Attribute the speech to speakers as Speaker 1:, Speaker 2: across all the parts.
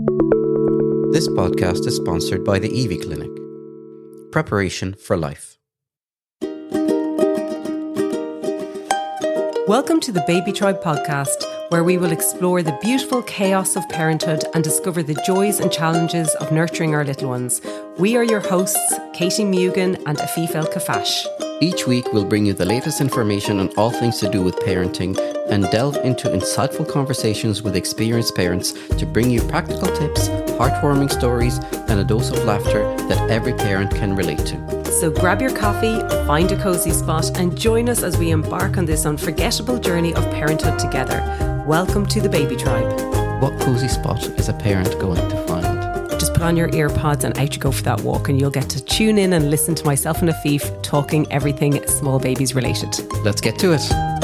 Speaker 1: This podcast is sponsored by the Evie Clinic. Preparation for life.
Speaker 2: Welcome to the Baby Tribe podcast, where we will explore the beautiful chaos of parenthood and discover the joys and challenges of nurturing our little ones. We are your hosts, Katie Mugan and Afif El-Khuffash.
Speaker 1: Each week, we'll bring you the latest information on all things to do with parenting and delve into insightful conversations with experienced parents to bring you practical tips, heartwarming stories, and a dose of laughter that every parent can relate to.
Speaker 2: So grab your coffee, find a cozy spot, and join us as we embark on this unforgettable journey of parenthood together. Welcome to the Baby Tribe.
Speaker 1: What cozy spot is a parent going to find?
Speaker 2: Just put on your earpods and out you go for that walk, and you'll get to tune in and listen to myself and Afif talking everything small babies related.
Speaker 1: Let's get to it.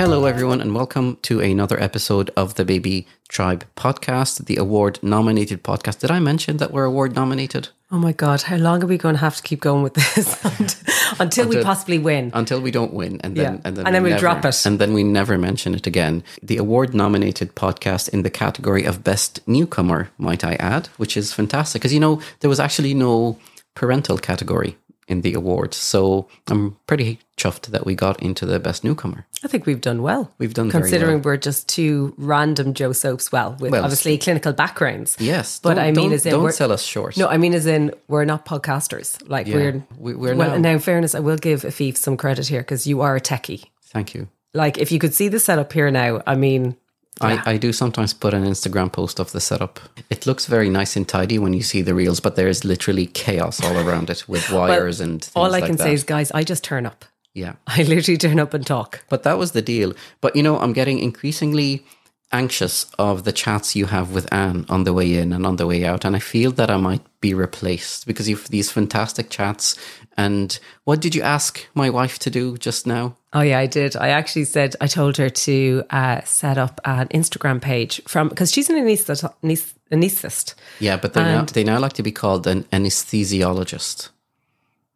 Speaker 1: Hello, everyone, and welcome to another episode of the Baby Tribe podcast, the award nominated podcast. Did I mention that we're award nominated?
Speaker 2: Oh my God, how long are we going to have to keep going with this until, we possibly win?
Speaker 1: Until we don't win, and then
Speaker 2: Yeah.
Speaker 1: and then,
Speaker 2: And then we
Speaker 1: never-
Speaker 2: drop it.
Speaker 1: and then we never mention it again. The award nominated podcast in the category of best newcomer, might I add, which is fantastic because you know there was actually no parental category in the awards. so I'm pretty chuffed that we got into the best newcomer.
Speaker 2: I think we've done well.
Speaker 1: We've done
Speaker 2: considering
Speaker 1: well.
Speaker 2: we're just two random Joe Soaps. Well, with
Speaker 1: Well,
Speaker 2: obviously clinical backgrounds.
Speaker 1: Yes,
Speaker 2: but I mean, as in
Speaker 1: don't sell us short.
Speaker 2: No, I mean, as in we're not podcasters. Like
Speaker 1: Yeah,
Speaker 2: we're
Speaker 1: we- we're
Speaker 2: well.
Speaker 1: now-
Speaker 2: Now, in fairness, I will give Afif some credit here because you are a techie.
Speaker 1: Thank you.
Speaker 2: Like, if you could see the setup here now, I mean,
Speaker 1: I, I do sometimes put an Instagram post of the setup. It looks very nice and tidy when you see the reels, but there is literally chaos all around it with wires and things
Speaker 2: all I
Speaker 1: like
Speaker 2: can
Speaker 1: that.
Speaker 2: say is, guys, I just turn up.
Speaker 1: yeah.
Speaker 2: I literally turn up and talk.
Speaker 1: But that was the deal. But you know, I'm getting increasingly anxious of the chats you have with Anne on the way in and on the way out. And I feel that I might be replaced because you've these fantastic chats. And what did you ask my wife to do just now?
Speaker 2: Oh yeah, I did. I actually said I told her to uh, set up an Instagram page from because she's an anesthet- anesthetist,
Speaker 1: Yeah, but they now they now like to be called an anesthesiologist.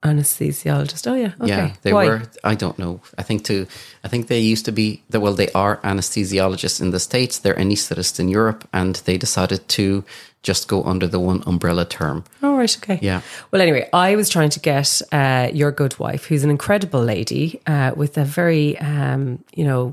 Speaker 2: Anesthesiologist. Oh yeah, okay.
Speaker 1: Yeah, they
Speaker 2: Why?
Speaker 1: were. I don't know. I think to. I think they used to be. Well, they are anesthesiologists in the states. They're anesthetists in Europe, and they decided to just go under the one umbrella term.
Speaker 2: Oh right, okay.
Speaker 1: Yeah.
Speaker 2: Well, anyway, I was trying to get uh, your good wife, who's an incredible lady uh, with a very, um, you know,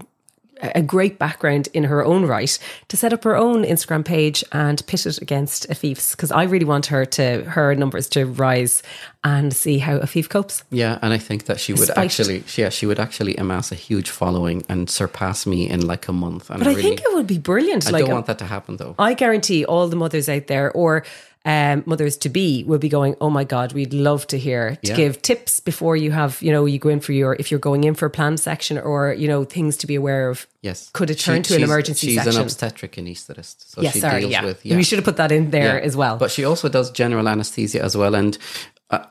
Speaker 2: a great background in her own right, to set up her own Instagram page and pit it against Afif's because I really want her to her numbers to rise and see how Afif copes.
Speaker 1: Yeah, and I think that she would
Speaker 2: Spiked.
Speaker 1: actually, yeah, she would actually amass a huge following and surpass me in like a month. And
Speaker 2: But I
Speaker 1: really,
Speaker 2: think it would be brilliant.
Speaker 1: I
Speaker 2: like,
Speaker 1: don't want that to happen though.
Speaker 2: I guarantee all the mothers out there or um, mothers to be will be going, oh my God, we'd love to hear to
Speaker 1: Yeah.
Speaker 2: give tips before you have, you know, you go in for your, if you're going in for a plan section or, you know, things to be aware of.
Speaker 1: Yes,
Speaker 2: Could it turn to an emergency
Speaker 1: She's
Speaker 2: section?
Speaker 1: an obstetric anaesthetist, so
Speaker 2: yes,
Speaker 1: she
Speaker 2: sorry,
Speaker 1: deals
Speaker 2: yeah.
Speaker 1: with. Yeah,
Speaker 2: We should have put that in there
Speaker 1: Yeah.
Speaker 2: as well.
Speaker 1: But she also does general anesthesia as well. And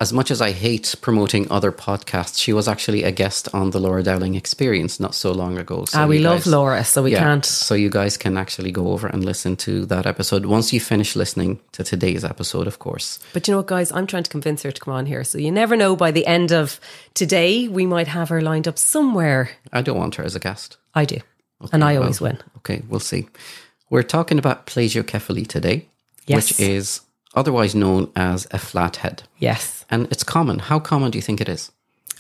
Speaker 1: as much as I hate promoting other podcasts, she was actually a guest on the Laura Dowling Experience not so long ago. So
Speaker 2: Ah, we
Speaker 1: you
Speaker 2: love Laura, so we
Speaker 1: yeah,
Speaker 2: can't.
Speaker 1: So you guys can actually go over and listen to that episode once you finish listening to today's episode, of course.
Speaker 2: But you know what, guys? I'm trying to convince her to come on here. So you never know. By the end of today, we might have her lined up somewhere.
Speaker 1: I don't want her as a guest.
Speaker 2: I do. and I
Speaker 1: well,
Speaker 2: always win.
Speaker 1: Okay, we'll see. We're talking about plagiocephaly today,
Speaker 2: Yes.
Speaker 1: which is otherwise known as a flathead.
Speaker 2: Yes.
Speaker 1: And it's common. How common do you think it is?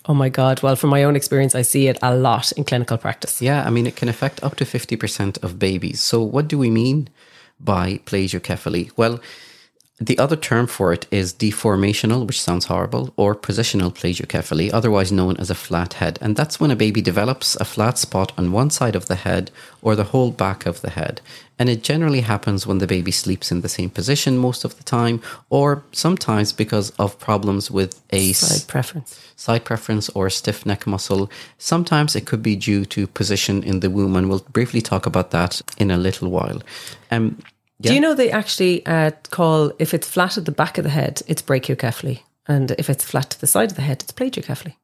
Speaker 2: Oh my God. Well, from my own experience, I see it a lot in clinical practice.
Speaker 1: Yeah, I mean, it can affect up to 50% of babies. So, what do we mean by plagiocephaly? Well, the other term for it is deformational, which sounds horrible, or positional plagiocephaly, otherwise known as a flat head. And that's when a baby develops a flat spot on one side of the head or the whole back of the head. And it generally happens when the baby sleeps in the same position most of the time, or sometimes because of problems with a
Speaker 2: Side preference.
Speaker 1: side preference or stiff neck muscle. Sometimes it could be due to position in the womb, and we'll briefly talk about that in a little while. Um,
Speaker 2: Do you know they actually uh, call if it's flat at the back of the head, it's brachycephaly, and if it's flat to the side of the head, it's plagiocephaly.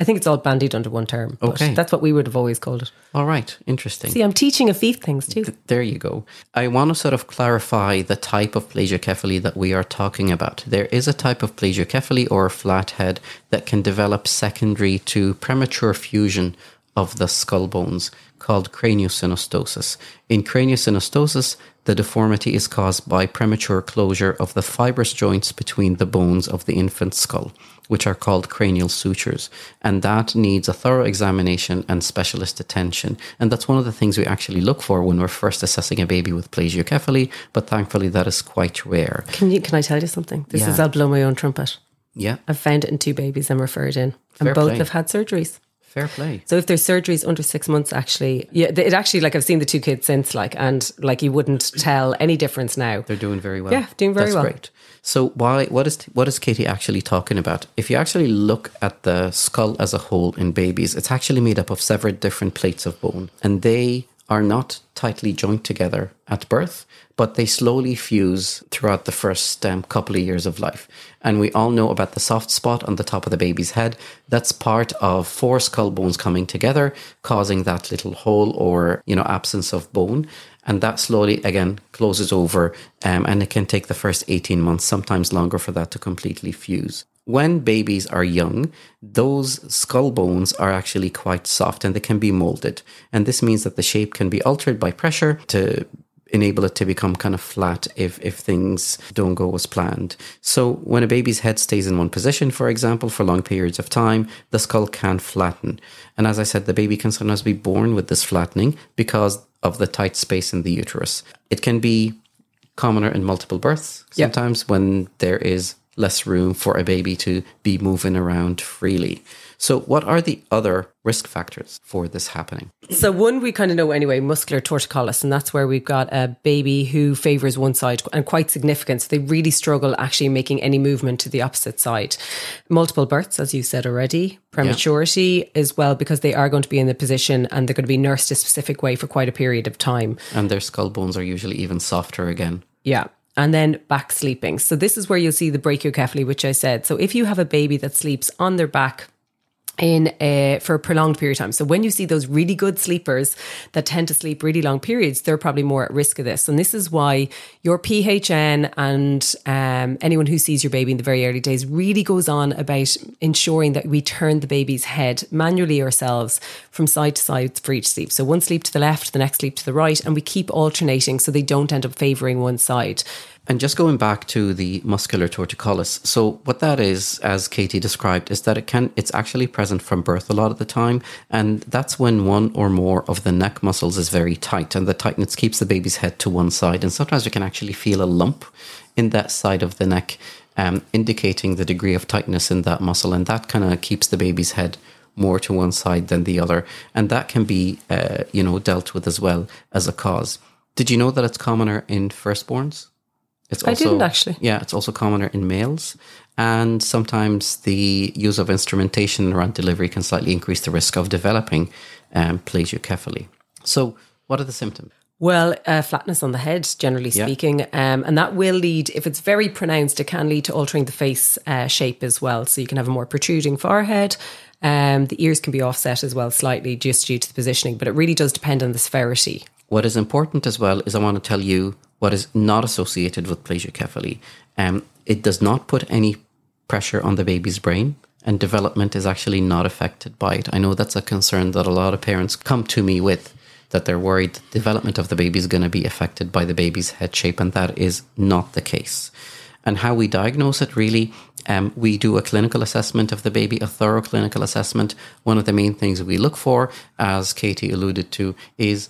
Speaker 2: I think it's all bandied under one term. but
Speaker 1: Okay.
Speaker 2: that's what we would have always called it.
Speaker 1: all right, interesting.
Speaker 2: See, I'm teaching a few things too.
Speaker 1: There you go. I want to sort of clarify the type of plagiocephaly that we are talking about. There is a type of plagiocephaly or flathead that can develop secondary to premature fusion of the skull bones called craniosynostosis. In craniosynostosis, the deformity is caused by premature closure of the fibrous joints between the bones of the infant's skull, which are called cranial sutures. And that needs a thorough examination and specialist attention. And that's one of the things we actually look for when we're first assessing a baby with plagiocephaly, but thankfully that is quite rare.
Speaker 2: Can you can I tell you something? This
Speaker 1: Yeah.
Speaker 2: is I'll blow my own trumpet.
Speaker 1: Yeah,
Speaker 2: I've found it in two babies I'm referred in. And
Speaker 1: Fair
Speaker 2: both
Speaker 1: play.
Speaker 2: have had surgeries.
Speaker 1: Fair play.
Speaker 2: So if there's surgeries under six months, actually, yeah, it actually like I've seen the two kids since, like, and like you wouldn't tell any difference now.
Speaker 1: They're doing very well.
Speaker 2: Yeah, doing very
Speaker 1: That's
Speaker 2: well.
Speaker 1: Great. So why what is what is Katie actually talking about? If you actually look at the skull as a whole in babies, it's actually made up of several different plates of bone, and they are not tightly joined together at birth, but they slowly fuse throughout the first um, couple of years of life. And we all know about the soft spot on the top of the baby's head. That's part of four skull bones coming together, causing that little hole or you know absence of bone and that slowly again closes over um, and it can take the first 18 months sometimes longer for that to completely fuse when babies are young those skull bones are actually quite soft and they can be molded and this means that the shape can be altered by pressure to enable it to become kind of flat if if things don't go as planned. So when a baby's head stays in one position, for example, for long periods of time, the skull can flatten. And as I said, the baby can sometimes be born with this flattening because of the tight space in the uterus. It can be commoner in multiple births
Speaker 2: Yeah.
Speaker 1: sometimes when there is less room for a baby to be moving around freely. So, what are the other risk factors for this happening?
Speaker 2: So one we kind of know anyway, muscular torticollis, and that's where we've got a baby who favors one side and quite significant. So they really struggle actually making any movement to the opposite side. Multiple births, as you said already, prematurity as well, because they are going to be in the position and they're going to be nursed a specific way for quite a period of time.
Speaker 1: And their skull bones are usually even softer again.
Speaker 2: Yeah. And then back sleeping. So this is where you'll see the brachycephaly, which I said. So if you have a baby that sleeps on their back in a, for a prolonged period of time. So when you see those really good sleepers that tend to sleep really long periods, they're probably more at risk of this. And this is why your PHN and um, anyone who sees your baby in the very early days really goes on about ensuring that we turn the baby's head manually ourselves from side to side for each sleep. So one sleep to the left, the next sleep to the right, and we keep alternating so they don't end up favoring one side.
Speaker 1: And just going back to the muscular torticollis. So what that is, as Katie described, is that it can it's actually present from birth a lot of the time. And that's when one or more of the neck muscles is very tight and the tightness keeps the baby's head to one side. And sometimes you can actually feel a lump in that side of the neck, um, indicating the degree of tightness in that muscle. And that kind of keeps the baby's head more to one side than the other. And that can be uh, you know, dealt with as well as a cause. Did you know that it's commoner in firstborns? It's
Speaker 2: I didn't actually.
Speaker 1: Yeah, it's also commoner in males. And sometimes the use of instrumentation around delivery can slightly increase the risk of developing um, plagiocephaly. So, what are the symptoms?
Speaker 2: Well, uh, flatness on the head, generally
Speaker 1: Yeah.
Speaker 2: speaking, um, and that will lead, if it's very pronounced, it can lead to altering the face uh, shape as well. So you can have a more protruding forehead. Um, the ears can be offset as well slightly, just due to the positioning, but it really does depend on the severity.
Speaker 1: What is important as well is I want to tell you what is not associated with plagiocephaly. Um, it does not put any pressure on the baby's brain, and development is actually not affected by it. I know that's a concern that a lot of parents come to me with, that they're worried the development of the baby is going to be affected by the baby's head shape, and that is not the case. And how we diagnose it really, um, we do a clinical assessment of the baby, a thorough clinical assessment. One of the main things we look for, as Katie alluded to, is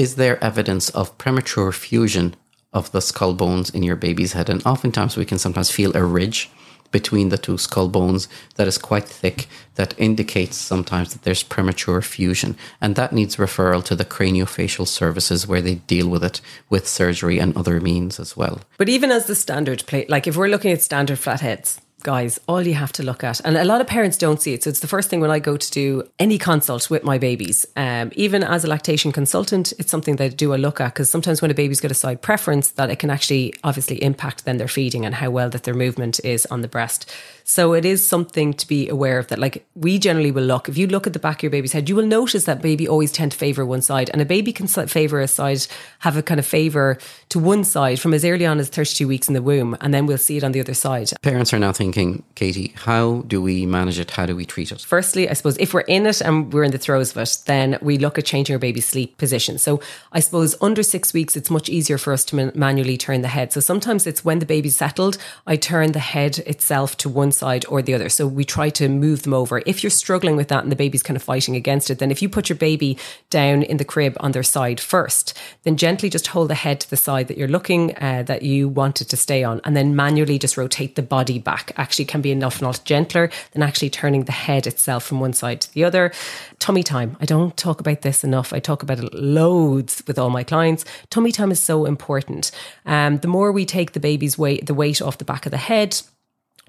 Speaker 1: is there evidence of premature fusion of the skull bones in your baby's head? And oftentimes we can sometimes feel a ridge between the two skull bones that is quite thick that indicates sometimes that there's premature fusion and that needs referral to the craniofacial services where they deal with it with surgery and other means as well
Speaker 2: But even as the standard plate, like if we're looking at standard flatheads, guys, all you have to look at, and a lot of parents don't see it. So it's the first thing when I go to do any consult with my babies. Um, even as a lactation consultant, it's something that I do a look at because sometimes when a baby's got a side preference, that it can actually obviously impact then their feeding and how well that their movement is on the breast. So it is something to be aware of that. Like we generally will look, if you look at the back of your baby's head, you will notice that baby always tend to favor one side and a baby can favor a side, have a kind of favor to one side from as early on as 32 weeks in the womb. And then we'll see it on the other side.
Speaker 1: parents are now thinking Katie, how do we manage it? How do we treat it?
Speaker 2: Firstly, I suppose if we're in it and we're in the throes of it, then we look at changing our baby's sleep position. So I suppose under six weeks, it's much easier for us to man- manually turn the head. So sometimes it's when the baby's settled, I turn the head itself to one side or the other. So we try to move them over. If you're struggling with that and the baby's kind of fighting against it, then if you put your baby down in the crib on their side first, then gently just hold the head to the side that you're looking uh, that you want it to stay on, and then manually just rotate the body back. Actually, can be enough, not gentler than actually turning the head itself from one side to the other. Tummy time. I don't talk about this enough. I talk about it loads with all my clients. Tummy time is so important. Um, the more we take the baby's weight, the weight off the back of the head,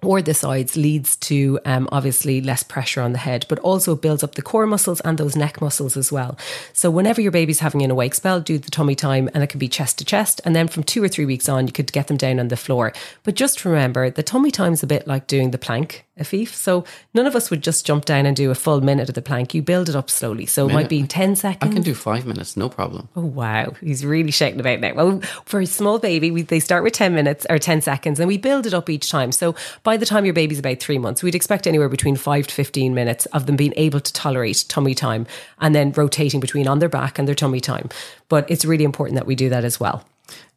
Speaker 2: or the sides leads to um, obviously less pressure on the head, but also builds up the core muscles and those neck muscles as well. So whenever your baby's having an awake spell, do the tummy time, and it can be chest to chest. And then from two or three weeks on, you could get them down on the floor. But just remember, the tummy time is a bit like doing the plank. Afif. So none of us would just jump down and do a full minute of the plank. You build it up slowly. So it might be 10 seconds.
Speaker 1: I can do five minutes, no problem.
Speaker 2: Oh, wow. He's really shaking about now. Well, for a small baby, we, they start with 10 minutes or 10 seconds and we build it up each time. So by the time your baby's about three months, we'd expect anywhere between five to 15 minutes of them being able to tolerate tummy time and then rotating between on their back and their tummy time. But it's really important that we do that as well.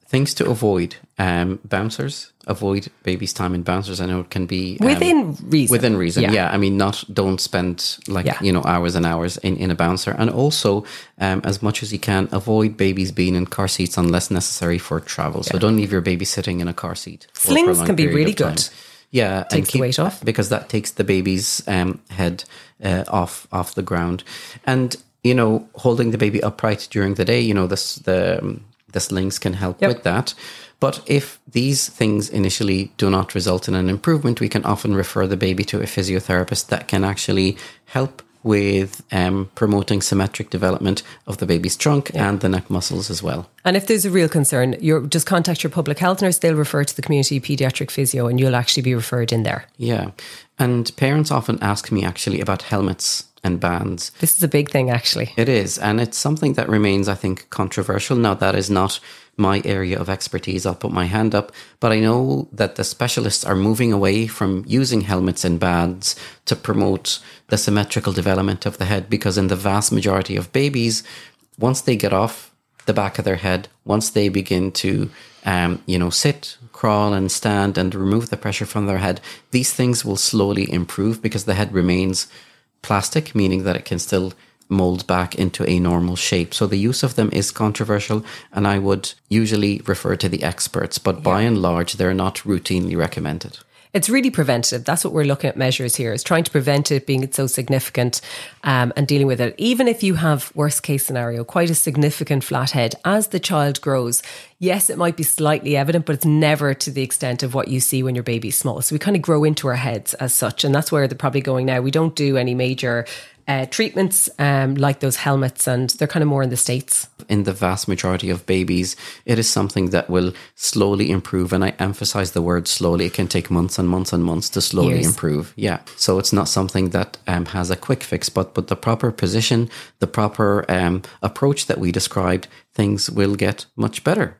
Speaker 1: Things to avoid um, bouncers. Avoid baby's time in bouncers. I know it can be um,
Speaker 2: Within reason.
Speaker 1: Within reason,
Speaker 2: Yeah.
Speaker 1: yeah. I mean, not don't spend like
Speaker 2: Yeah.
Speaker 1: you know hours and hours in, in a bouncer, and also um, as much as you can avoid babies being in car seats unless necessary for travel. So don't leave your baby sitting in a car seat.
Speaker 2: Slings can be really good.
Speaker 1: Yeah, and
Speaker 2: Takes the weight off.
Speaker 1: because that takes the baby's um, head uh, off off the ground, and you know holding the baby upright during the day. You know this the um, links can help
Speaker 2: Yep.
Speaker 1: with that. But if these things initially do not result in an improvement, we can often refer the baby to a physiotherapist that can actually help with um, promoting symmetric development of the baby's trunk and the neck muscles as well.
Speaker 2: And if there's a real concern, you're just contact your public health nurse. They'll refer to the community paediatric physio, and you'll actually be referred in there.
Speaker 1: Yeah. And parents often ask me actually about helmets and bands.
Speaker 2: This is a big thing, actually.
Speaker 1: It is, and it's something that remains, I think, controversial. Now, that is not my area of expertise. I'll put my hand up, but I know that the specialists are moving away from using helmets and bands to promote the symmetrical development of the head because, in the vast majority of babies, once they get off the back of their head, once they begin to, um, you know, sit, crawl, and stand and remove the pressure from their head, these things will slowly improve because the head remains plastic, meaning that it can still mold back into a normal shape. So the use of them is controversial, and I would usually refer to the experts, but by and large, they're not routinely recommended.
Speaker 2: It's really preventative. That's what we're looking at measures here is trying to prevent it being so significant um, and dealing with it. Even if you have worst case scenario, quite a significant flat head as the child grows. Yes, it might be slightly evident, but it's never to the extent of what you see when your baby's small. So we kind of grow into our heads as such, and that's where they're probably going now. We don't do any major uh, treatments um, like those helmets, and they're kind of more in the states.
Speaker 1: In the vast majority of babies, it is something that will slowly improve. And I emphasize the word slowly. It can take months and months and months to slowly
Speaker 2: Years.
Speaker 1: improve. Yeah. So it's not something that um, has a quick fix, but, but the proper position, the proper um, approach that we described, things will get much better.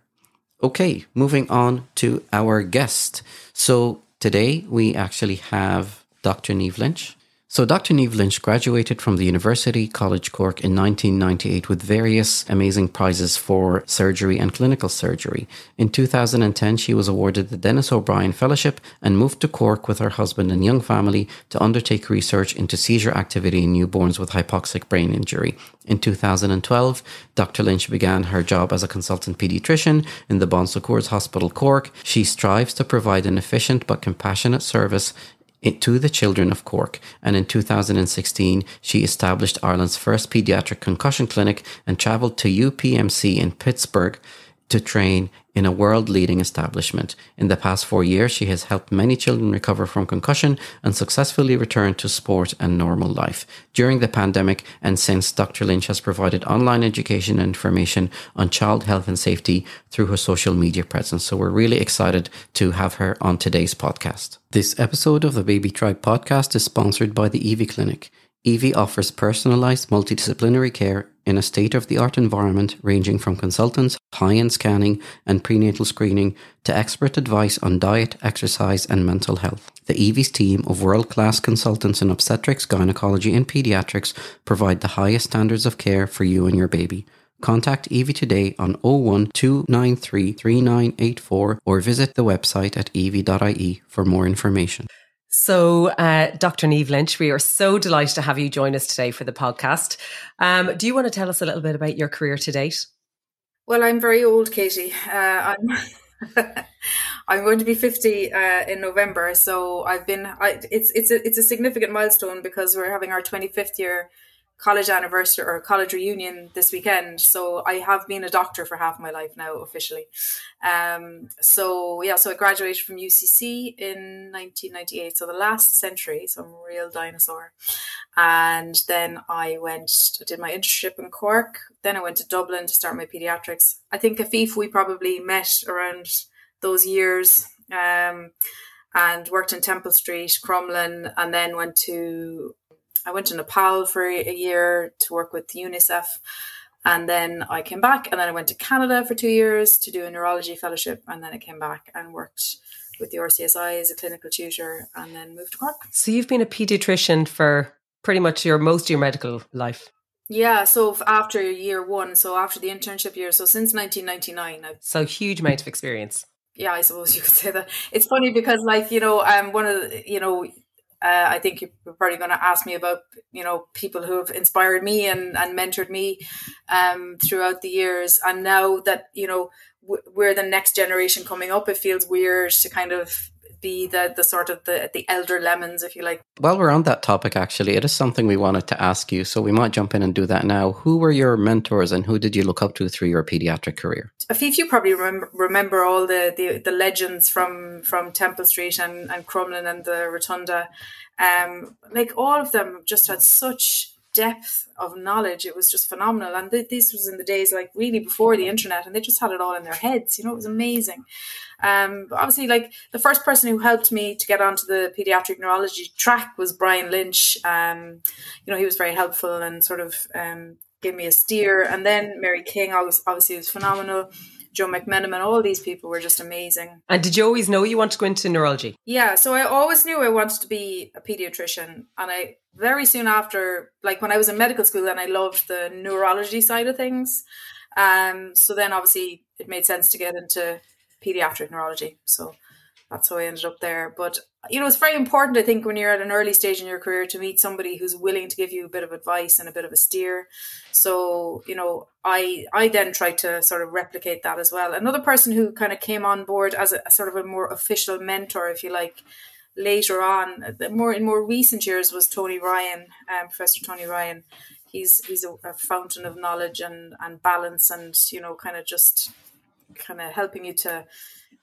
Speaker 1: Okay, moving on to our guest. So today we actually have Dr. Niamh Lynch. So Dr. Niamh Lynch graduated from the University College Cork in 1998 with various amazing prizes for surgery and clinical surgery. In 2010, she was awarded the Dennis O'Brien Fellowship and moved to Cork with her husband and young family to undertake research into seizure activity in newborns with hypoxic brain injury. In 2012, Dr. Lynch began her job as a consultant pediatrician in the Bon Secours Hospital Cork. She strives to provide an efficient but compassionate service to the children of Cork, and in 2016 she established Ireland's first paediatric concussion clinic and travelled to UPMC in Pittsburgh to train in a world leading establishment. In the past four years, she has helped many children recover from concussion and successfully return to sport and normal life. During the pandemic and since, Dr. Lynch has provided online education and information on child health and safety through her social media presence. So we're really excited to have her on today's podcast. This episode of the Baby Tribe podcast is sponsored by the Evie Clinic. Evie offers personalized multidisciplinary care in a state of the art environment ranging from consultants, high end scanning, and prenatal screening to expert advice on diet, exercise, and mental health. The Evie's team of world class consultants in obstetrics, gynecology, and pediatrics provide the highest standards of care for you and your baby. Contact Evie today on 01293 3984 or visit the website at evie.ie for more information.
Speaker 2: So, uh, Dr. Niamh Lynch, we are so delighted to have you join us today for the podcast. Um, do you want to tell us a little bit about your career to date?
Speaker 3: Well, I'm very old, Katie. Uh, I'm I'm going to be 50 uh, in November, so I've been. I, it's it's a it's a significant milestone because we're having our 25th year college anniversary or college reunion this weekend. So I have been a doctor for half my life now officially. Um, so yeah, so I graduated from UCC in 1998, so the last century. So I'm a real dinosaur. And then I went, did my internship in Cork. Then I went to Dublin to start my pediatrics. I think Afif, we probably met around those years. Um, and worked in Temple Street, Crumlin, and then went to I went to Nepal for a year to work with UNICEF. And then I came back and then I went to Canada for two years to do a neurology fellowship. And then I came back and worked with the RCSI as a clinical tutor and then moved to Cork.
Speaker 2: So you've been a pediatrician for pretty much your most of your medical life.
Speaker 3: Yeah, so after year one, so after the internship year, so since 1999. I've,
Speaker 2: so huge amount of experience.
Speaker 3: Yeah, I suppose you could say that. It's funny because, like, you know, I'm um, one of the, you know, uh, I think you're probably going to ask me about, you know, people who have inspired me and, and mentored me um, throughout the years. And now that, you know, we're the next generation coming up, it feels weird to kind of be the the sort of the the elder lemons, if you like.
Speaker 1: While we're on that topic, actually, it is something we wanted to ask you, so we might jump in and do that now. Who were your mentors, and who did you look up to through your pediatric career?
Speaker 3: Afif, you probably remember, remember all the, the the legends from from Temple Street and and Crumlin and the Rotunda. Um, like all of them just had such depth of knowledge. It was just phenomenal. And th- this was in the days like really before the internet, and they just had it all in their heads. You know, it was amazing. Um, obviously, like the first person who helped me to get onto the pediatric neurology track was Brian Lynch. Um, you know, he was very helpful and sort of um, gave me a steer. And then Mary King, obviously, was phenomenal. Joe McMenamin, all these people were just amazing.
Speaker 2: And did you always know you wanted to go into neurology?
Speaker 3: Yeah, so I always knew I wanted to be a pediatrician. And I very soon after, like when I was in medical school, then I loved the neurology side of things. Um, so then obviously it made sense to get into pediatric neurology. So that's how I ended up there. But you know, it's very important, I think, when you're at an early stage in your career to meet somebody who's willing to give you a bit of advice and a bit of a steer. So, you know, I I then tried to sort of replicate that as well. Another person who kind of came on board as a, a sort of a more official mentor, if you like, later on, more in more recent years was Tony Ryan, um, Professor Tony Ryan. He's he's a, a fountain of knowledge and and balance, and you know, kind of just kind of helping you to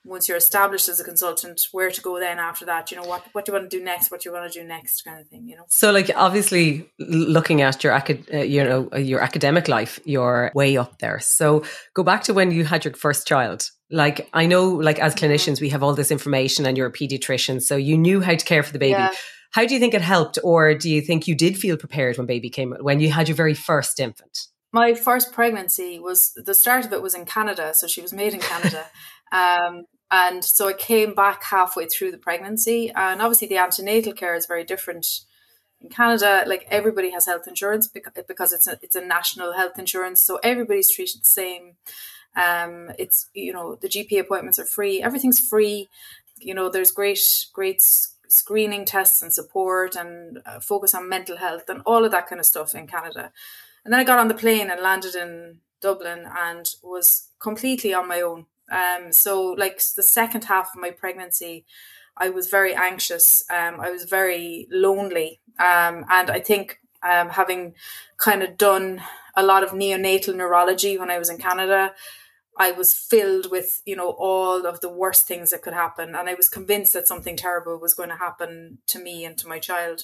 Speaker 3: once you're established as a consultant, where to go then after that? You know, what what do you want to do next? What do you want to do next? Kind of thing. You know.
Speaker 2: So, like, obviously, looking at your acad- uh, you know your academic life, you're way up there. So, go back to when you had your first child. Like, I know, like as mm-hmm. clinicians, we have all this information, and you're a pediatrician, so you knew how to care for the baby. Yeah. How do you think it helped, or do you think you did feel prepared when baby came when you had your very first infant?
Speaker 3: My first pregnancy was the start of it was in Canada, so she was made in Canada. Um, and so I came back halfway through the pregnancy. And obviously, the antenatal care is very different in Canada. Like everybody has health insurance because it's a, it's a national health insurance. So everybody's treated the same. Um, it's, you know, the GP appointments are free, everything's free. You know, there's great, great screening tests and support and uh, focus on mental health and all of that kind of stuff in Canada. And then I got on the plane and landed in Dublin and was completely on my own. Um, so like the second half of my pregnancy, I was very anxious. Um, I was very lonely. Um, and I think um, having kind of done a lot of neonatal neurology when I was in Canada, I was filled with, you know, all of the worst things that could happen. And I was convinced that something terrible was going to happen to me and to my child.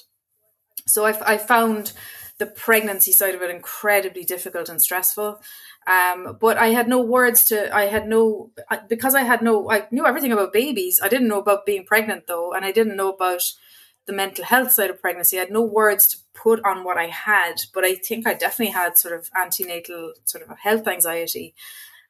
Speaker 3: So I, I found the pregnancy side of it incredibly difficult and stressful. Um, but I had no words to, I had no, because I had no, I knew everything about babies. I didn't know about being pregnant though. And I didn't know about the mental health side of pregnancy. I had no words to put on what I had, but I think I definitely had sort of antenatal sort of health anxiety.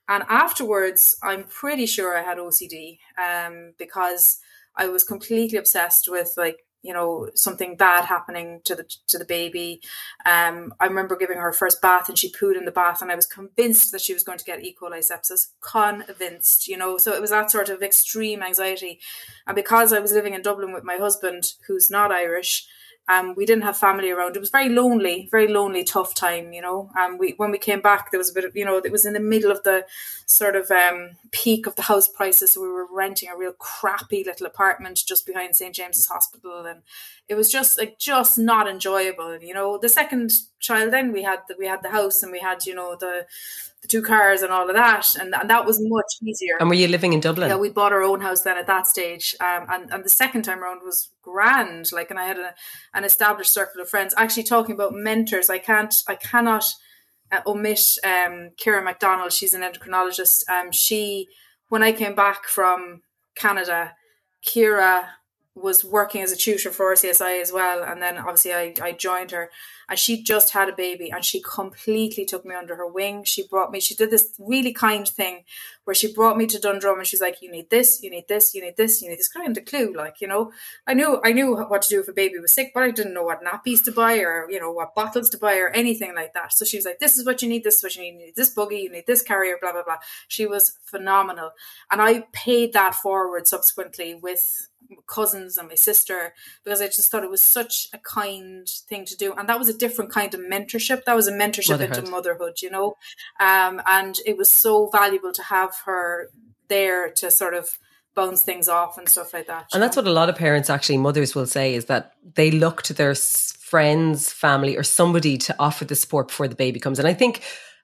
Speaker 3: And afterwards, I'm pretty sure I had OCD um, because I was completely obsessed with like you know something bad happening to the to the baby. Um, I remember giving her first bath and she pooed in the bath, and I was convinced that she was going to get E. coli sepsis. Convinced, you know. So it was that sort of extreme anxiety, and because I was living in Dublin with my husband, who's not Irish. Um, we didn't have family around. It was very lonely, very lonely, tough time, you know. Um, we when we came back, there was a bit of, you know, it was in the middle of the sort of um, peak of the house prices. So we were renting a real crappy little apartment just behind St James's Hospital, and it was just like just not enjoyable. You know, the second child, then we had the, we had the house and we had you know the the two cars and all of that, and, and that was much easier.
Speaker 2: And were you living in Dublin?
Speaker 3: Yeah, we bought our own house then at that stage, um, and and the second time around was grand. Like, and I had a, an established circle of friends. Actually, talking about mentors, I can't, I cannot uh, omit um, Kira McDonald. She's an endocrinologist. Um, she, when I came back from Canada, Kira was working as a tutor for RCSI as well, and then obviously I, I joined her and she just had a baby and she completely took me under her wing. She brought me, she did this really kind thing where she brought me to Dundrum and she's like, you need this, you need this, you need this, you need this kind of clue. Like, you know, I knew, I knew what to do if a baby was sick, but I didn't know what nappies to buy or, you know, what bottles to buy or anything like that. So she was like, this is what you need, this is what you need, you need this buggy, you need this carrier, blah, blah, blah. She was phenomenal. And I paid that forward subsequently with cousins and my sister because I just thought it was such a kind thing to do. And that was a different kind of mentorship. That was a mentorship motherhood. into motherhood, you know. Um, and it was so valuable to have her there to sort of bounce things off and stuff like that.
Speaker 2: And that's what a lot of parents, actually, mothers will say is that they look to their friends, family, or somebody to offer the support before the baby comes. And I think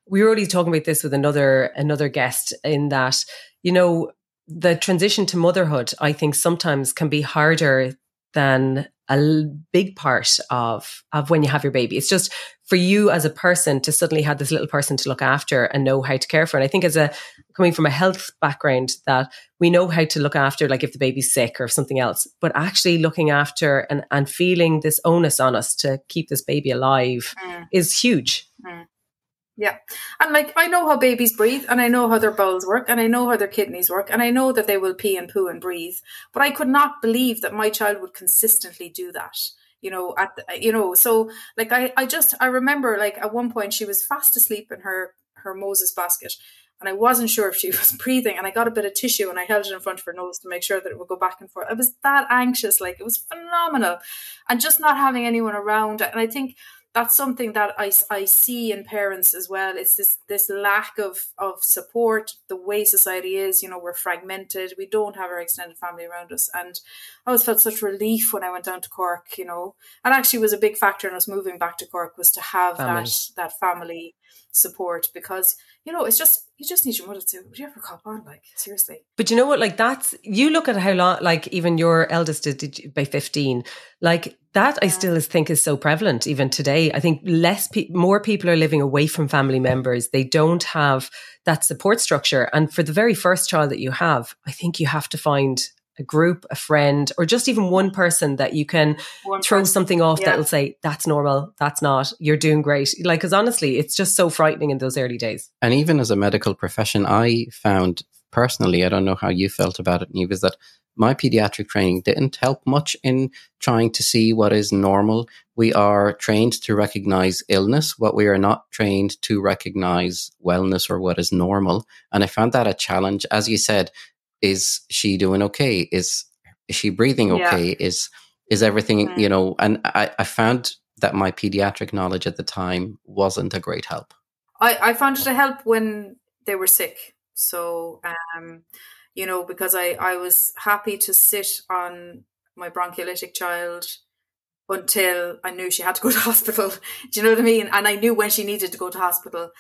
Speaker 2: we were already talking about this with another another guest in that, you know, the transition to motherhood, I think sometimes can be harder than a big part of of when you have your baby. It's just for you as a person to suddenly have this little person to look after and know how to care for. And I think as a coming from a health background that we know how to look after like if the baby's sick or something else, but actually looking after and, and feeling this onus on us to keep this baby alive mm. is huge. Mm.
Speaker 3: Yeah. And like, I know how babies breathe and I know how their bowels work and I know how their kidneys work and I know that they will pee and poo and breathe. But I could not believe that my child would consistently do that. You know, at the, you know, so like I, I just I remember like at one point she was fast asleep in her her Moses basket and I wasn't sure if she was breathing. And I got a bit of tissue and I held it in front of her nose to make sure that it would go back and forth. I was that anxious, like it was phenomenal, and just not having anyone around. And I think that's something that I, I see in parents as well. It's this this lack of of support. The way society is, you know, we're fragmented. We don't have our extended family around us, and I always felt such relief when I went down to Cork. You know, and actually was a big factor in us moving back to Cork was to have family. that that family support because you know it's just you just need your mother to would you ever cop on like seriously
Speaker 2: but you know what like that's you look at how long like even your eldest did, did by 15 like that I still think is so prevalent even today. I think less pe- more people are living away from family members. They don't have that support structure. And for the very first child that you have, I think you have to find a group, a friend, or just even one person that you can one throw person. something off yeah. that will say, that's normal, that's not, you're doing great. Like, because honestly, it's just so frightening in those early days.
Speaker 1: And even as a medical profession, I found personally, I don't know how you felt about it, Niamh, is that my pediatric training didn't help much in trying to see what is normal. We are trained to recognize illness, what we are not trained to recognize wellness or what is normal. And I found that a challenge. As you said, is she doing okay? Is, is she breathing okay? Yeah. Is is everything, mm. you know, and I, I found that my pediatric knowledge at the time wasn't a great help.
Speaker 3: I, I found it a help when they were sick. So um you know, because I, I was happy to sit on my bronchiolitic child until I knew she had to go to hospital. Do you know what I mean? And I knew when she needed to go to hospital.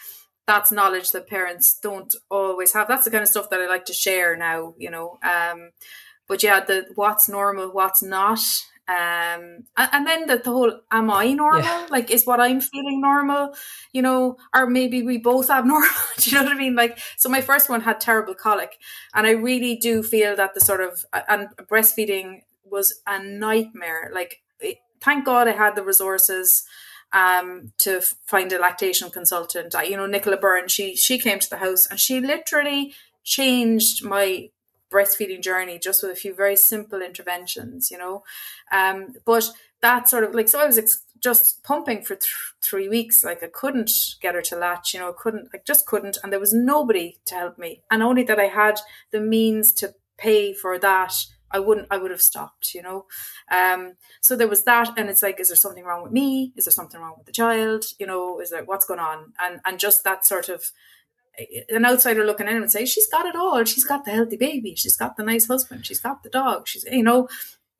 Speaker 3: That's knowledge that parents don't always have. That's the kind of stuff that I like to share now, you know. Um, but yeah, the what's normal, what's not, um and, then the, the whole am i normal yeah. like is what i'm feeling normal you know or maybe we both have normal do you know what i mean like so my first one had terrible colic and i really do feel that the sort of and breastfeeding was a nightmare like thank God I had the resources um, to find a lactation consultant. I, you know, Nicola Byrne, she she came to the house and she literally changed my breastfeeding journey just with a few very simple interventions. You know, um, but that sort of like so I was ex- just pumping for th- three weeks. Like I couldn't get her to latch. You know, I couldn't I just couldn't, and there was nobody to help me, and only that I had the means to pay for that I wouldn't I would have stopped, you know. Um, so there was that, and it's like, is there something wrong with me? Is there something wrong with the child? You know, is there what's going on? And and just that sort of an outsider looking in would say, she's got it all. She's got the healthy baby. She's got the nice husband. She's got the dog. She's you know,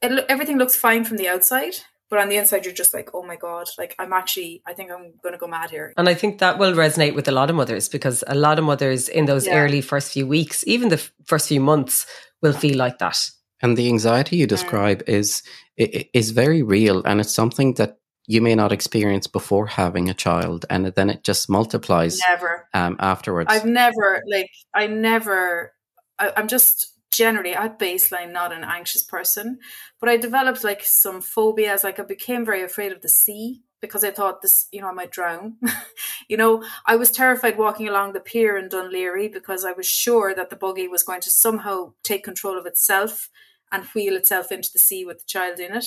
Speaker 3: it, everything looks fine from the outside. But on the inside, you're just like, oh my God, like I'm actually, I think I'm going to go mad here.
Speaker 2: And I think that will resonate with a lot of mothers because a lot of mothers in those yeah. early first few weeks, even the first few months, will feel like that
Speaker 1: and the anxiety you describe mm. is is very real, and it's something that you may not experience before having a child, and then it just multiplies.
Speaker 3: Never.
Speaker 1: Um, afterwards,
Speaker 3: I've never like I never. I, I'm just generally at baseline not an anxious person, but I developed like some phobias. Like I became very afraid of the sea because I thought this, you know, I might drown. you know, I was terrified walking along the pier in Laoghaire because I was sure that the buggy was going to somehow take control of itself and wheel itself into the sea with the child in it.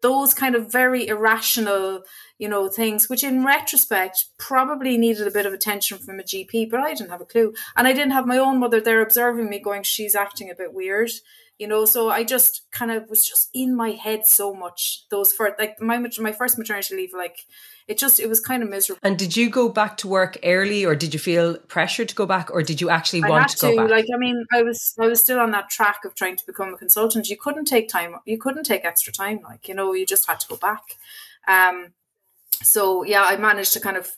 Speaker 3: Those kind of very irrational, you know, things, which in retrospect probably needed a bit of attention from a GP, but I didn't have a clue. And I didn't have my own mother there observing me going, she's acting a bit weird you know so i just kind of was just in my head so much those first like my my first maternity leave like it just it was kind of miserable.
Speaker 2: And did you go back to work early or did you feel pressured to go back or did you actually I want to, to go back?
Speaker 3: like i mean i was i was still on that track of trying to become a consultant. You couldn't take time you couldn't take extra time like you know you just had to go back. Um so yeah i managed to kind of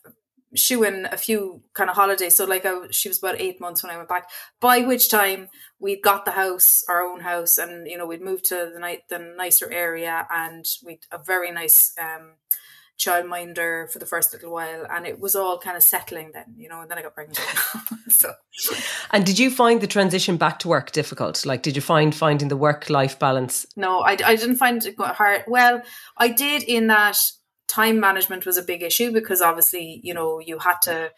Speaker 3: shoe in a few kind of holidays. So like I, she was about eight months when I went back. By which time we'd got the house, our own house, and you know we'd moved to the night the nicer area, and we'd a very nice um, childminder for the first little while, and it was all kind of settling then, you know. And then I got pregnant. so,
Speaker 2: and did you find the transition back to work difficult? Like, did you find finding the work life balance?
Speaker 3: No, I, I didn't find it quite hard. Well, I did in that time management was a big issue because obviously, you know, you had to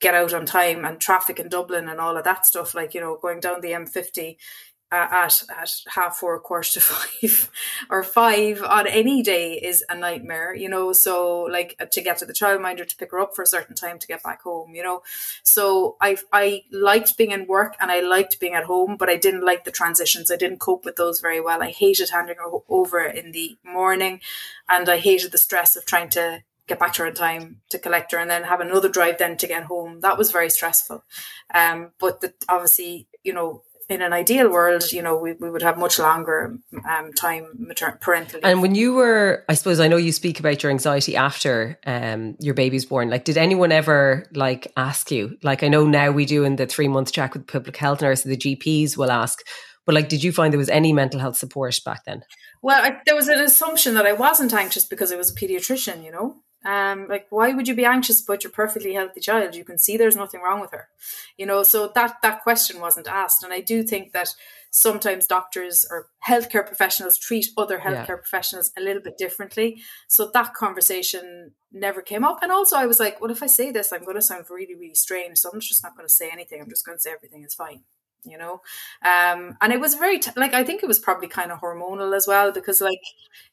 Speaker 3: get out on time and traffic in Dublin and all of that stuff, like, you know, going down the M50 at at half four, quarter to five, or five on any day is a nightmare, you know. So like to get to the childminder to pick her up for a certain time to get back home, you know. So I I liked being in work and I liked being at home, but I didn't like the transitions. I didn't cope with those very well. I hated handing her over in the morning, and I hated the stress of trying to get back to her in time to collect her and then have another drive then to get home. That was very stressful. Um, but the, obviously, you know, in an ideal world, you know, we, we would have much longer um, time mater- parental.
Speaker 2: And when you were, I suppose, I know you speak about your anxiety after um, your baby's born. Like, did anyone ever like ask you? Like, I know now we do in the three month check with public health nurse, the GPs will ask. But like, did you find there was any mental health support back then?
Speaker 3: Well, I, there was an assumption that I wasn't anxious because I was a pediatrician. You know, um, like, why would you be anxious about your perfectly healthy child? You can see there's nothing wrong with her, you know. So that that question wasn't asked, and I do think that sometimes doctors or healthcare professionals treat other healthcare yeah. professionals a little bit differently. So that conversation never came up. And also, I was like, well, if I say this, I'm going to sound really, really strange. So I'm just not going to say anything. I'm just going to say everything is fine you know um and it was very t- like i think it was probably kind of hormonal as well because like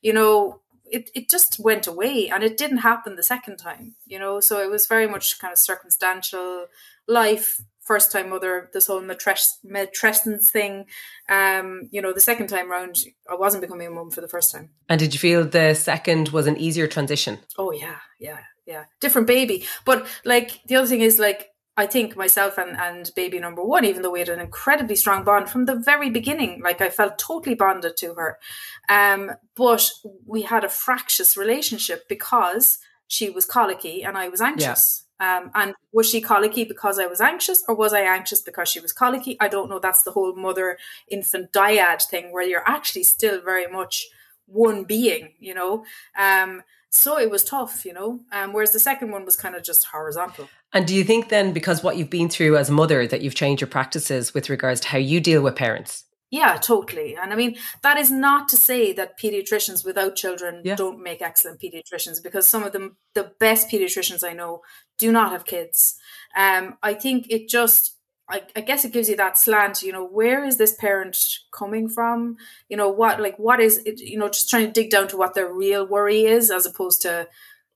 Speaker 3: you know it, it just went away and it didn't happen the second time, you know. So it was very much kind of circumstantial life, first time mother, this whole matres- matrescence thing. Um, you know, the second time round, I wasn't becoming a mum for the first time.
Speaker 2: And did you feel the second was an easier transition?
Speaker 3: Oh yeah, yeah, yeah. Different baby. But like the other thing is like I think myself and, and baby number one, even though we had an incredibly strong bond from the very beginning, like I felt totally bonded to her. Um, but we had a fractious relationship because she was colicky and I was anxious. Yeah. Um, and was she colicky because I was anxious, or was I anxious because she was colicky? I don't know. That's the whole mother infant dyad thing where you're actually still very much one being, you know. Um, so it was tough, you know. Um, whereas the second one was kind of just horizontal.
Speaker 2: And do you think then, because what you've been through as a mother, that you've changed your practices with regards to how you deal with parents?
Speaker 3: Yeah, totally. And I mean, that is not to say that pediatricians without children
Speaker 2: Yeah.
Speaker 3: don't make excellent pediatricians because some of them, the best pediatricians I know, do not have kids. Um, I think it just, I, I guess it gives you that slant, you know, where is this parent coming from? You know, what, like, what is it, you know, just trying to dig down to what their real worry is as opposed to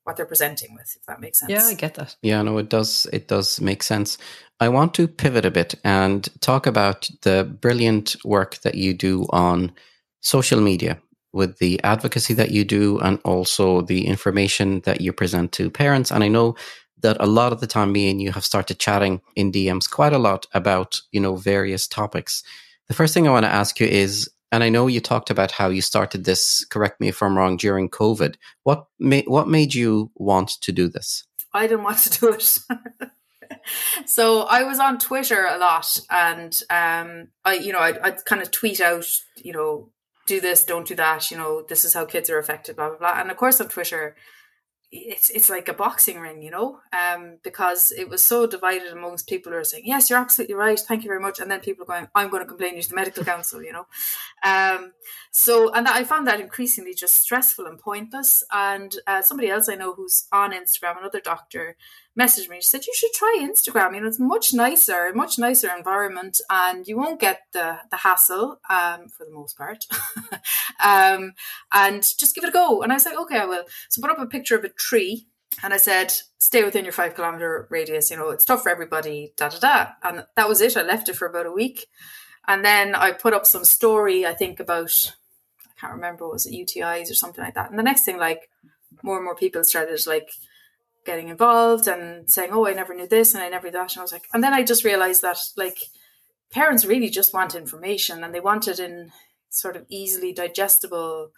Speaker 3: what they're presenting with, if that makes sense.
Speaker 2: Yeah, I get that.
Speaker 1: Yeah, no, it does. It does make sense. I want to pivot a bit and talk about the brilliant work that you do on social media with the advocacy that you do and also the information that you present to parents. And I know that a lot of the time me and you have started chatting in DMs quite a lot about, you know, various topics. The first thing I want to ask you is and I know you talked about how you started this, correct me if I'm wrong, during COVID. What made what made you want to do this?
Speaker 3: I didn't want to do it. so I was on Twitter a lot, and um, I, you know, I'd, I'd kind of tweet out, you know, do this, don't do that. You know, this is how kids are affected, blah blah blah. And of course, on Twitter, it's it's like a boxing ring, you know, um, because it was so divided amongst people who are saying, "Yes, you're absolutely right, thank you very much," and then people are going, "I'm going to complain to the medical council," you know. Um, so, and I found that increasingly just stressful and pointless. And uh, somebody else I know who's on Instagram, another doctor, messaged me. She said, "You should try Instagram. You know, it's much nicer, much nicer environment, and you won't get the the hassle um, for the most part. um, and just give it a go." And I was like, "Okay, I will." So, put up a picture of a tree, and I said, "Stay within your five kilometer radius. You know, it's tough for everybody." Da da da. And that was it. I left it for about a week, and then I put up some story. I think about I can't remember was it UTIs or something like that. And the next thing, like more and more people started like getting involved and saying, "Oh, I never knew this and I never knew that." And I was like, and then I just realized that like parents really just want information and they want it in sort of easily digestible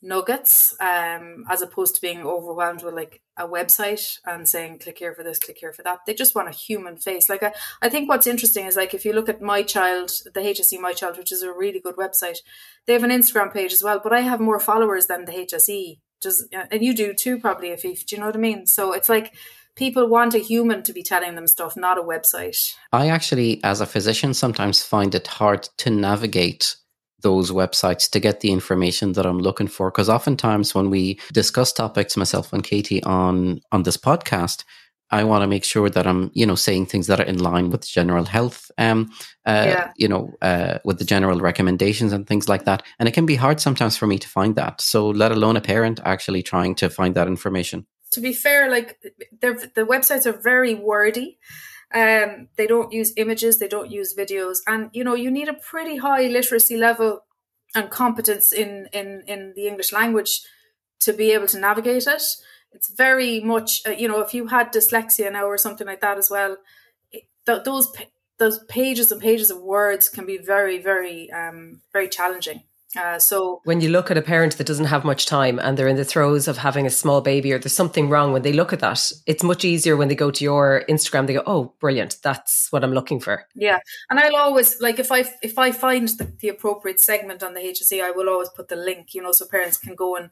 Speaker 3: nuggets, um, as opposed to being overwhelmed with like a website and saying, "Click here for this, click here for that." They just want a human face. Like I, I think what's interesting is like if you look at my child, the HSE My Child, which is a really good website, they have an Instagram page as well, but I have more followers than the HSE does and you do too probably Afif, do you know what I mean? So it's like people want a human to be telling them stuff, not a website.
Speaker 1: I actually, as a physician, sometimes find it hard to navigate those websites to get the information that I'm looking for. Because oftentimes when we discuss topics, myself and Katie on on this podcast, I want to make sure that I'm, you know, saying things that are in line with general health, um, uh,
Speaker 3: Yeah.
Speaker 1: you know, uh, with the general recommendations and things like that. And it can be hard sometimes for me to find that. So, let alone a parent actually trying to find that information.
Speaker 3: To be fair, like the websites are very wordy. Um, they don't use images, they don't use videos, and you know you need a pretty high literacy level and competence in in in the English language to be able to navigate it. It's very much, uh, you know, if you had dyslexia now or something like that as well, it, th- those those pages and pages of words can be very, very, um, very challenging. Uh, so
Speaker 2: When you look at a parent that doesn't have much time and they're in the throes of having a small baby or there's something wrong, when they look at that, it's much easier when they go to your Instagram, they go, Oh, brilliant. That's what I'm looking for.
Speaker 3: yeah, and I'll always like if I if I find the, the appropriate segment on the HSE, I will always put the link, you know, so parents can go and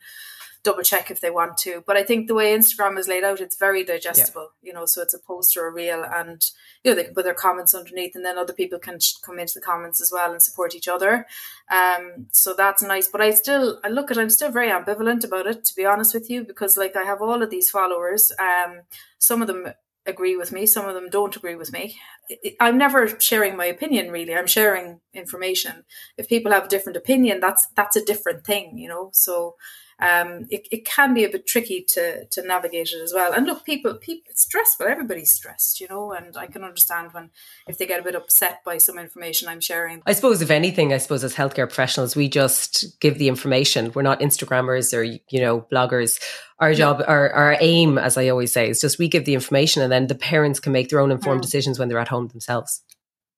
Speaker 3: double check if they want to. But I think the way Instagram is laid out, it's very digestible, you know, so it's a post or a reel, and you know they can put their comments underneath, and then other people can sh- come into the comments as well and support each other. Um, so that's nice. But I still, I look at, I'm still very ambivalent about it, to be honest with you, because like I have all of these followers. Um, some of them agree with me, some of them don't agree with me. I'm never sharing my opinion really. I'm sharing information. If people have a different opinion, that's that's a different thing, you know. So um, it, it can be a bit tricky to to navigate it as well. And look, people, people, it's stressful. Everybody's stressed, you know. And I can understand when if they get a bit upset by some information I'm sharing.
Speaker 2: I suppose, if anything, I suppose as healthcare professionals, we just give the information. We're not Instagrammers or, you know, bloggers. Our job, our, our aim, as I always say, is just we give the information and then the parents can make their own informed
Speaker 3: Mm.
Speaker 2: decisions when they're at home themselves.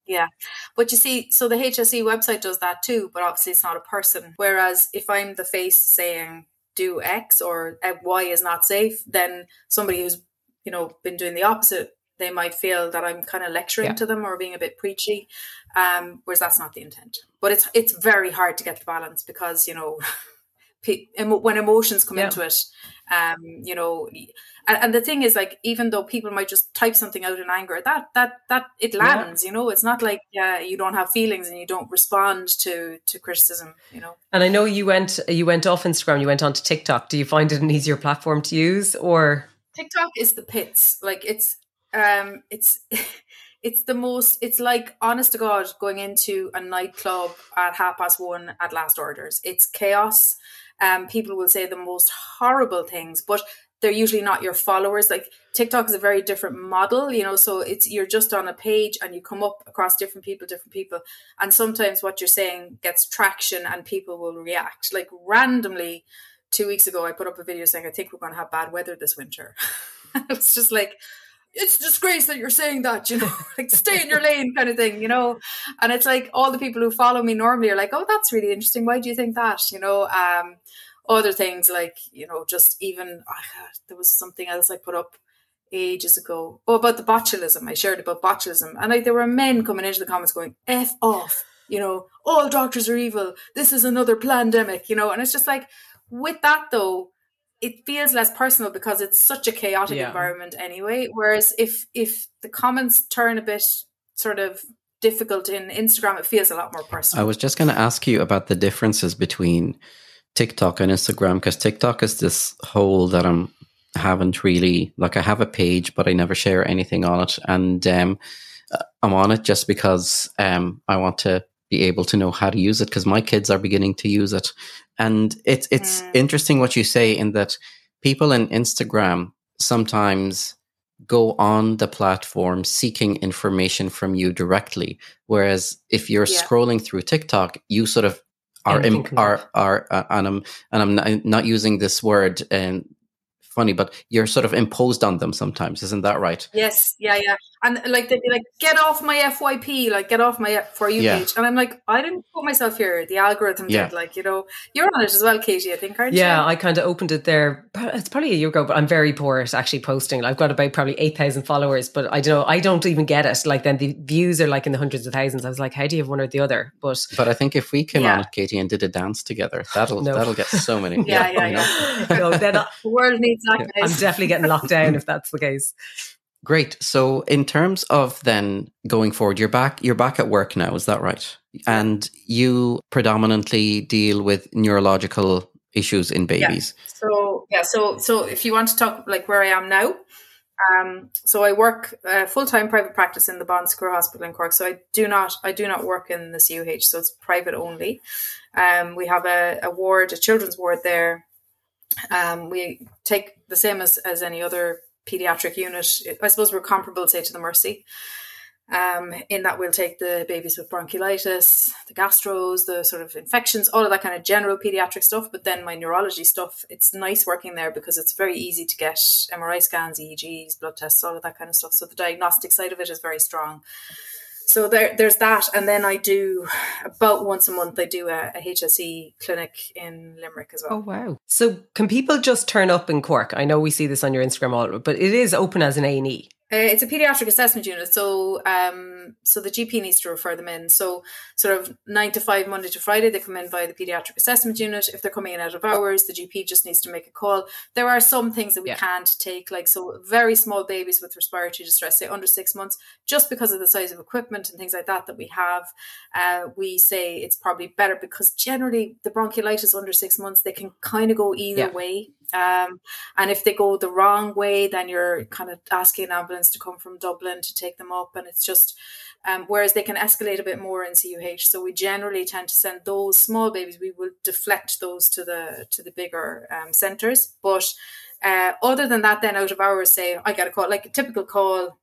Speaker 3: Yeah. But you see, so the HSE website does that too, but obviously it's not a person. Whereas if I'm the face saying do X or uh, Y is not safe, then somebody who's, you know, been doing the opposite, they might feel that I'm kind of lecturing
Speaker 2: Yeah.
Speaker 3: to them or being a bit preachy. Um, whereas that's not the intent. But it's it's very hard to get the balance because, you know, when emotions come yeah. into it um you know and, and, the thing is like even though people might just type something out in anger that that that it lands yeah. you know? It's not like yeah you don't have feelings and you don't respond to to criticism you know?
Speaker 2: And i know you went you went off instagram you went on to tiktok. Do you find it an easier platform to use or?
Speaker 3: Tiktok is the pits. Like it's um it's it's the most it's like honest to god going into a nightclub at half past one at last orders. It's chaos um people will say the most horrible things but they're usually not your followers. Like tiktok is a very different model you know so it's you're just on a page and you come up across different people different people and sometimes what you're saying gets traction and people will react. Like randomly two weeks ago i put up a video saying i think we're going to have bad weather this winter. It's just like it's a disgrace that you're saying that, you know, like stay in your lane kind of thing, you know. And it's like all the people who follow me normally are like, oh, that's really interesting. Why do you think that? You know, um, other things like, you know, just even oh, there was something else I put up ages ago. Oh, about the botulism. I shared about botulism. And like there were men coming into the comments going, F off, you know, all doctors are evil. This is another pandemic, you know, and it's just like with that though, it feels less personal because it's such a chaotic yeah. environment anyway. Whereas if if the comments turn a bit sort of difficult in Instagram, it feels a lot more personal.
Speaker 1: I was just going to ask you about the differences between TikTok and Instagram because TikTok is this hole that I'm haven't really like I have a page, but I never share anything on it, and um, I'm on it just because um, I want to be able to know how to use it because my kids are beginning to use it. And it's it's mm. interesting what you say in that people in Instagram sometimes go on the platform seeking information from you directly, whereas if you're yeah. scrolling through TikTok, you sort of are imp- are are uh, and I'm and I'm not, not using this word and funny, but you're sort of imposed on them sometimes, isn't that right?
Speaker 3: Yes, yeah, yeah. And like they'd be like, "Get off my FYP!" Like, "Get off my for you yeah. page," and I'm like, "I didn't put myself here. The algorithm yeah. did." Like, you know, you're on it as well, Katie. I think, aren't
Speaker 2: yeah,
Speaker 3: you?
Speaker 2: Yeah, I kind of opened it there. It's probably a year ago, but I'm very poor at actually posting. I've got about probably eight thousand followers, but I don't know. I don't even get it. Like, then the views are like in the hundreds of thousands. I was like, how do you have one or the other? But
Speaker 1: but I think if we came yeah. on it, Katie, and did a dance together, that'll no. that'll get so many.
Speaker 3: yeah, yeah, yeah. yeah. no, then I, the world needs that.
Speaker 2: I'm definitely getting locked down if that's the case.
Speaker 1: Great. So in terms of then going forward, you're back you're back at work now, is that right? And you predominantly deal with neurological issues in babies.
Speaker 3: Yeah. So yeah, so so if you want to talk like where I am now, um, so I work uh, full time private practice in the Bon Secours Hospital in Cork. So I do not I do not work in the CUH, so it's private only. Um, we have a, a ward, a children's ward there. Um, we take the same as as any other pediatric unit. I suppose we're comparable, say, to the Mercy. Um, in that we'll take the babies with bronchiolitis, the gastros, the sort of infections, all of that kind of general pediatric stuff. But then my neurology stuff, it's nice working there because it's very easy to get MRI scans, EEGs, blood tests, all of that kind of stuff. So the diagnostic side of it is very strong so there, there's that, and then I do about once a month. I do a, a, HSE clinic in Limerick as well.
Speaker 2: Oh wow! So can people just turn up in Cork? I know we see this on your Instagram all, but it is open as an A and E.
Speaker 3: Uh, it's a pediatric assessment unit, so um, so the GP needs to refer them in. So sort of nine to five, Monday to Friday, they come in via the pediatric assessment unit. If they're coming in out of hours, the GP just needs to make a call. There are some things that we yeah. can't take, like so very small babies with respiratory distress, say under six months, just because of the size of equipment and things like that that we have. Uh, we say it's probably better because generally the bronchiolitis under six months they can kind of go either yeah. way. Um, and if they go the wrong way, then you're kind of asking an ambulance to come from Dublin to take them up. And it's just, um, whereas they can escalate a bit more in CUH. So we generally tend to send those small babies, we will deflect those to the, to the bigger um, centres. But uh, other than that, then out of hours, say, I got a call, like a typical call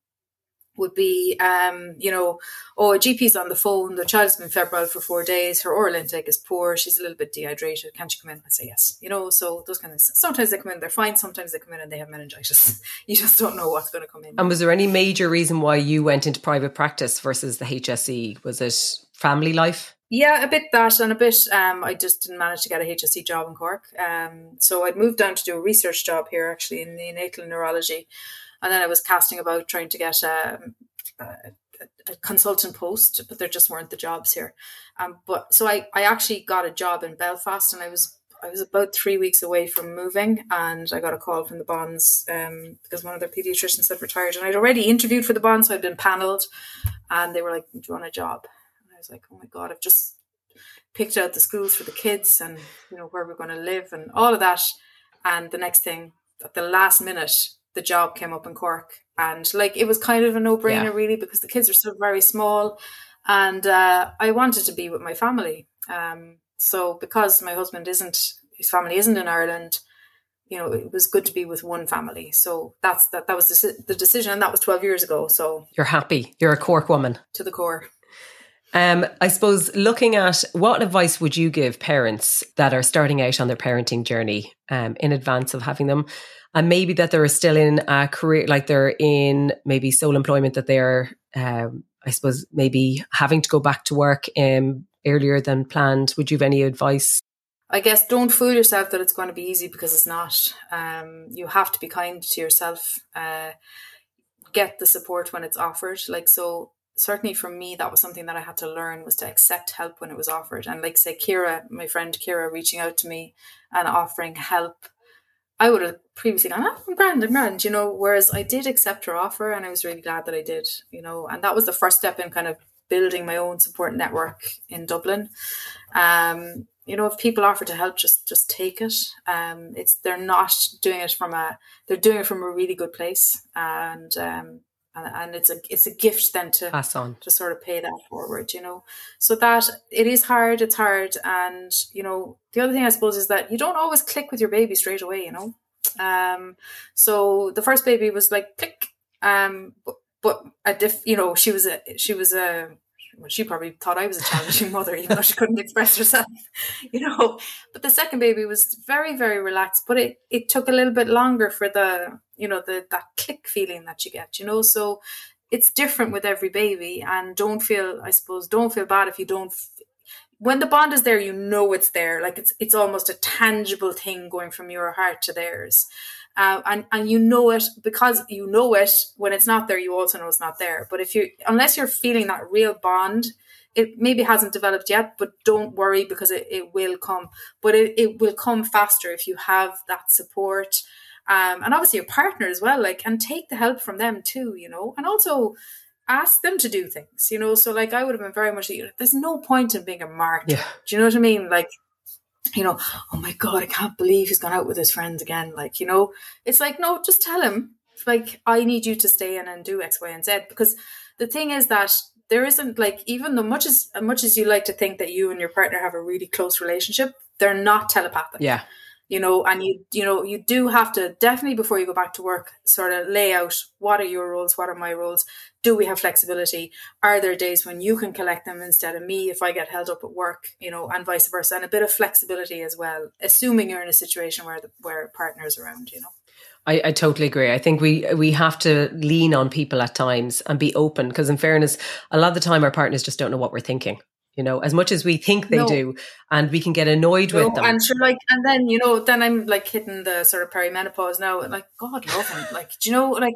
Speaker 3: would be, um, you know, oh, a GP's on the phone, the child's been febrile for four days, her oral intake is poor, she's a little bit dehydrated, can't you come in? I say yes, you know, so those kind of, sometimes they come in, they're fine, sometimes they come in and they have meningitis. you just don't know what's going to come in.
Speaker 2: And was there any major reason why you went into private practice versus the HSE? Was it family life?
Speaker 3: Yeah, a bit that and a bit. Um, I just didn't manage to get a HSE job in Cork. Um, so I'd moved down to do a research job here, actually in neonatal neurology. And then I was casting about trying to get um, a, a, a consultant post, but there just weren't the jobs here. Um, but so I, I actually got a job in Belfast, and I was I was about three weeks away from moving, and I got a call from the Bons um, because one of their pediatricians had retired, and I'd already interviewed for the Bons, so I'd been panelled, and they were like, "Do you want a job?" And I was like, "Oh my god, I've just picked out the schools for the kids, and you know where we're going to live, and all of that." And the next thing, at the last minute, the job came up in Cork, and like it was kind of a no brainer, yeah. really, because the kids are still very small, and uh, I wanted to be with my family. Um, so because my husband isn't, his family isn't in Ireland, you know, it was good to be with one family. So that's that. That was the, the decision, and that was twelve years ago. So
Speaker 2: you're happy. You're a Cork woman
Speaker 3: to the core.
Speaker 2: Um, I suppose looking at what advice would you give parents that are starting out on their parenting journey um, in advance of having them, and maybe that they're still in a career, like they're in maybe sole employment, that they're, um, I suppose, maybe having to go back to work um, earlier than planned. Would you have any advice?
Speaker 3: I guess don't fool yourself that it's going to be easy because it's not. Um, you have to be kind to yourself. Uh, get the support when it's offered. Like so, certainly for me, that was something that I had to learn was to accept help when it was offered. And like say, Kira, my friend Kira, reaching out to me and offering help. I would have previously gone, oh, I'm grand, I'm grand, you know, whereas I did accept her offer and I was really glad that I did, you know, and that was the first step in kind of building my own support network in Dublin. Um, you know, if people offer to help, just just take it. Um, it's they're not doing it from a they're doing it from a really good place, and um, and, and it's a it's a gift then to
Speaker 2: pass on
Speaker 3: to sort of pay that forward. You know, so that it is hard. It's hard, and you know, the other thing I suppose is that you don't always click with your baby straight away. You know, um, so the first baby was like click, um, but but a diff, you know, she was a she was a well, she probably thought I was a challenging mother, even though she couldn't express herself, you know. But the second baby was very, very relaxed. But it, it took a little bit longer for the, you know, the that click feeling that you get, you know. So it's different with every baby, and don't feel, I suppose, don't feel bad if you don't. When the bond is there, you know it's there. Like it's it's almost a tangible thing going from your heart to theirs. Uh, and and you know it because you know it when it's not there you also know it's not there. But if you unless you're feeling that real bond it maybe hasn't developed yet but don't worry because it, it will come. But it, it will come faster if you have that support um, and obviously your partner as well like and take the help from them too you know and also ask them to do things you know. So like i would have been very much there's no point in being a martyr. Yeah. do you know what i mean? Like you know, oh my God, I can't believe he's gone out with his friends again. Like, you know, it's like, no, just tell him, like, I need you to stay in and do X, Y, and Z. Because the thing is that there isn't like, even though much as much as you like to think that you and your partner have a really close relationship, they're not telepathic.
Speaker 2: Yeah
Speaker 3: you know and you you know you do have to definitely before you go back to work sort of lay out what are your roles what are my roles do we have flexibility? Are there days when you can collect them instead of me if i get held up at work you know and vice versa and a bit of flexibility as well assuming you're in a situation where the where partners around you know?
Speaker 2: I, I, totally agree. I think we we have to lean on people at times and be open because, in fairness, a lot of the time our partners just don't know what we're thinking you know, as much as we think they no. do, and we can get annoyed no, with them.
Speaker 3: And sure, like, and then you know, then I'm like hitting the sort of perimenopause now, and like, God love him, like, do you know, like,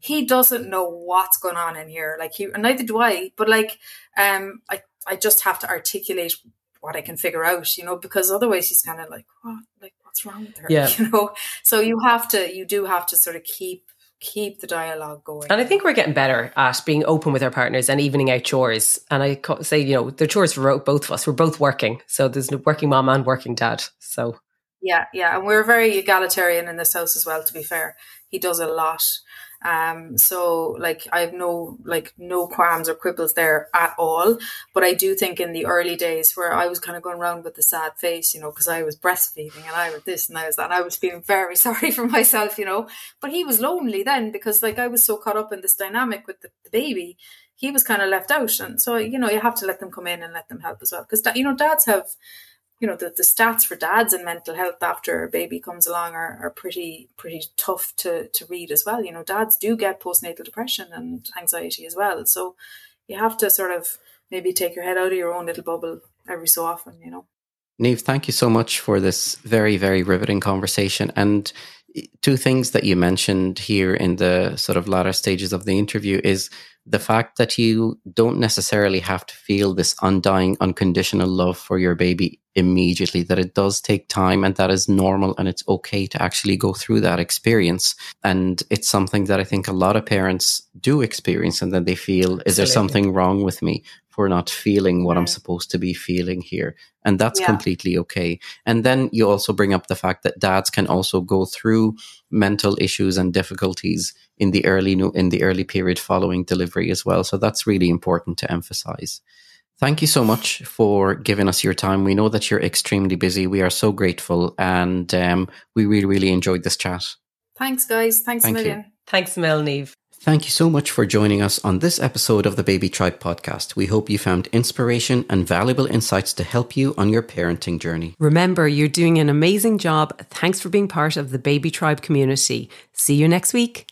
Speaker 3: he doesn't know what's going on in here, like, he, and neither do I, but like, um, I, I just have to articulate what I can figure out, you know, because otherwise he's kind of like, what, like, what's wrong with her,
Speaker 2: yeah.
Speaker 3: you know. So you have to, you do have to sort of keep keep the dialogue going.
Speaker 2: And I think we're getting better at being open with our partners and evening out chores. And I say, you know, the chores for both of us. We're both working, so there's a working mom and working dad. So
Speaker 3: yeah, yeah, and we're very egalitarian in this house as well. To be fair, he does a lot. Um, so like I have no like no qualms or quibbles there at all. But I do think in the early days where I was kind of going around with the sad face, you know, because I was breastfeeding and I was this and I was that, and I was feeling very sorry for myself, you know. But he was lonely then because like I was so caught up in this dynamic with the, the baby. He was kind of left out, and so you know you have to let them come in and let them help as well because you know dads have you know the, the stats for dads and mental health after a baby comes along are, are pretty pretty tough to to read as well. You know dads do get postnatal depression and anxiety as well. So you have to sort of maybe take your head out of your own little bubble every so often you know.
Speaker 1: Niamh, thank you so much for this very, very riveting conversation. And two things that you mentioned here in the sort of latter stages of the interview is the fact that you don't necessarily have to feel this undying, unconditional love for your baby immediately, that it does take time and that is normal and it's okay to actually go through that experience. And it's something that I think a lot of parents do experience and then they feel, is there something wrong with me? For not feeling what I'm supposed to be feeling here. And that's yeah. completely okay. And then you also bring up the fact that dads can also go through mental issues and difficulties in the early in the early period following delivery as well. So that's really important to emphasize. Thank you so much for giving us your time. We know that you're extremely busy. We are so grateful and um, we really, really enjoyed this chat.
Speaker 3: Thanks, guys. Thanks Thank a million. You.
Speaker 2: Thanks, Mel Niamh.
Speaker 1: Thank you so much for joining us on this episode of the Baby Tribe podcast. We hope you found inspiration and valuable insights to help you on your parenting journey.
Speaker 2: Remember, you're doing an amazing job. Thanks for being part of the Baby Tribe community. See you next week.